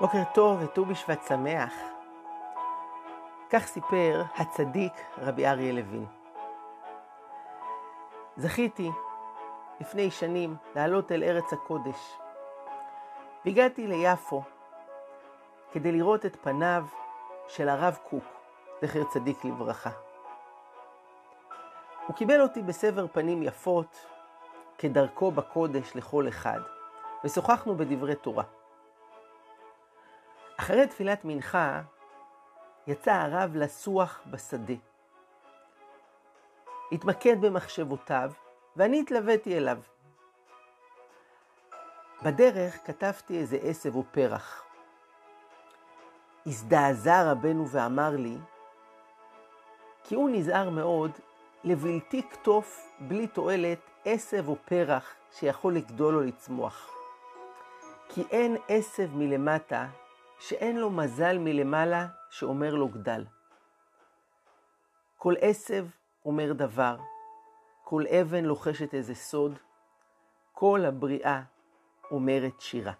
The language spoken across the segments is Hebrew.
בוקר טוב וט"ו בשבט שמח. כך סיפר הצדיק רבי אריה לוין. זכיתי לפני שנים לעלות אל ארץ הקודש, והגעתי ליפו כדי לראות את פניו של הרב קוק, זכר צדיק לברכה. הוא קיבל אותי בסבר פנים יפות, כדרכו בקודש לכל אחד, ושוחחנו בדברי תורה. אחרי תפילת מנחה, יצא הרב לסוח בשדה. התמקד במחשבותיו, ואני התלוויתי אליו. בדרך כתבתי איזה עשב או פרח. הזדעזע רבנו ואמר לי, כי הוא נזהר מאוד לבלתי כתוף בלי תועלת עשב או פרח שיכול לגדול או לצמוח. כי אין עשב מלמטה שאין לו מזל מלמעלה שאומר לו גדל. כל עשב אומר דבר, כל אבן לוחשת איזה סוד, כל הבריאה אומרת שירה.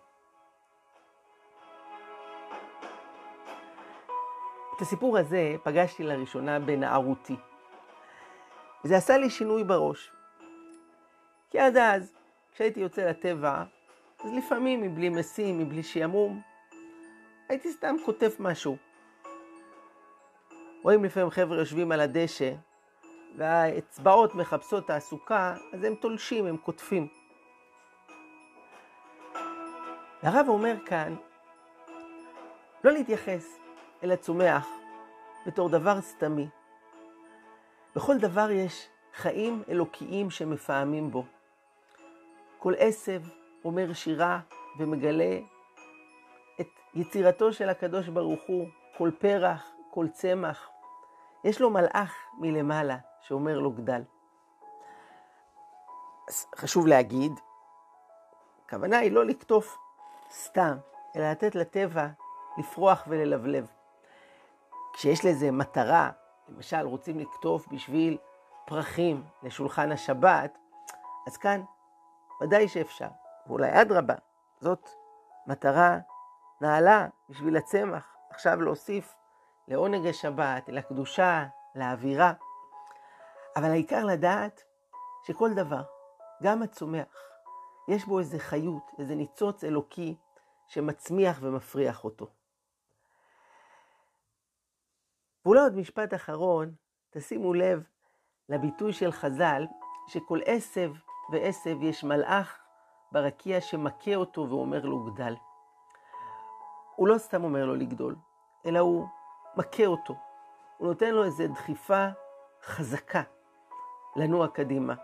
את הסיפור הזה פגשתי לראשונה בנערותי. וזה עשה לי שינוי בראש. כי עד אז, כשהייתי יוצא לטבע, אז לפעמים מבלי משים, מבלי שעמום, הייתי סתם כותב משהו. רואים לפעמים חבר'ה יושבים על הדשא, והאצבעות מחפשות תעסוקה, אז הם תולשים, הם כותבים. והרב אומר כאן, לא להתייחס אל הצומח בתור דבר סתמי. בכל דבר יש חיים אלוקיים שמפעמים בו. כל עשב אומר שירה ומגלה יצירתו של הקדוש ברוך הוא, כל פרח, כל צמח. יש לו מלאך מלמעלה שאומר לו גדל. חשוב להגיד, הכוונה היא לא לקטוף סתם, אלא לתת לטבע לפרוח וללבלב. כשיש לזה מטרה, למשל רוצים לקטוף בשביל פרחים לשולחן השבת, אז כאן ודאי שאפשר, ואולי אדרבה, זאת מטרה נעלה בשביל הצמח, עכשיו להוסיף לעונג השבת, לקדושה, לאווירה. אבל העיקר לדעת שכל דבר, גם הצומח, יש בו איזה חיות, איזה ניצוץ אלוקי שמצמיח ומפריח אותו. ואולי עוד משפט אחרון, תשימו לב לביטוי של חז"ל, שכל עשב ועשב יש מלאך ברקיע שמכה אותו ואומר לו גדל. הוא לא סתם אומר לו לגדול, אלא הוא מכה אותו. הוא נותן לו איזו דחיפה חזקה לנוע קדימה.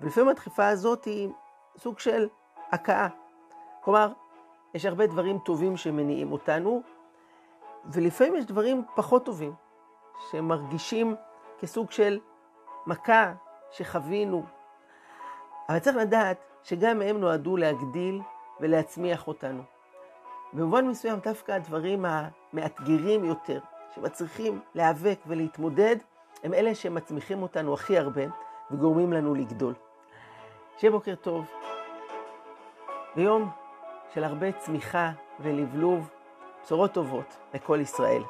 ולפעמים הדחיפה הזאת היא סוג של הכאה. כלומר, יש הרבה דברים טובים שמניעים אותנו, ולפעמים יש דברים פחות טובים, שמרגישים כסוג של מכה שחווינו. אבל צריך לדעת שגם הם נועדו להגדיל ולהצמיח אותנו. במובן מסוים דווקא הדברים המאתגרים יותר, שמצריכים להיאבק ולהתמודד, הם אלה שמצמיחים אותנו הכי הרבה וגורמים לנו לגדול. שיהיה בוקר טוב. ביום של הרבה צמיחה ולבלוב, בשורות טובות לכל ישראל.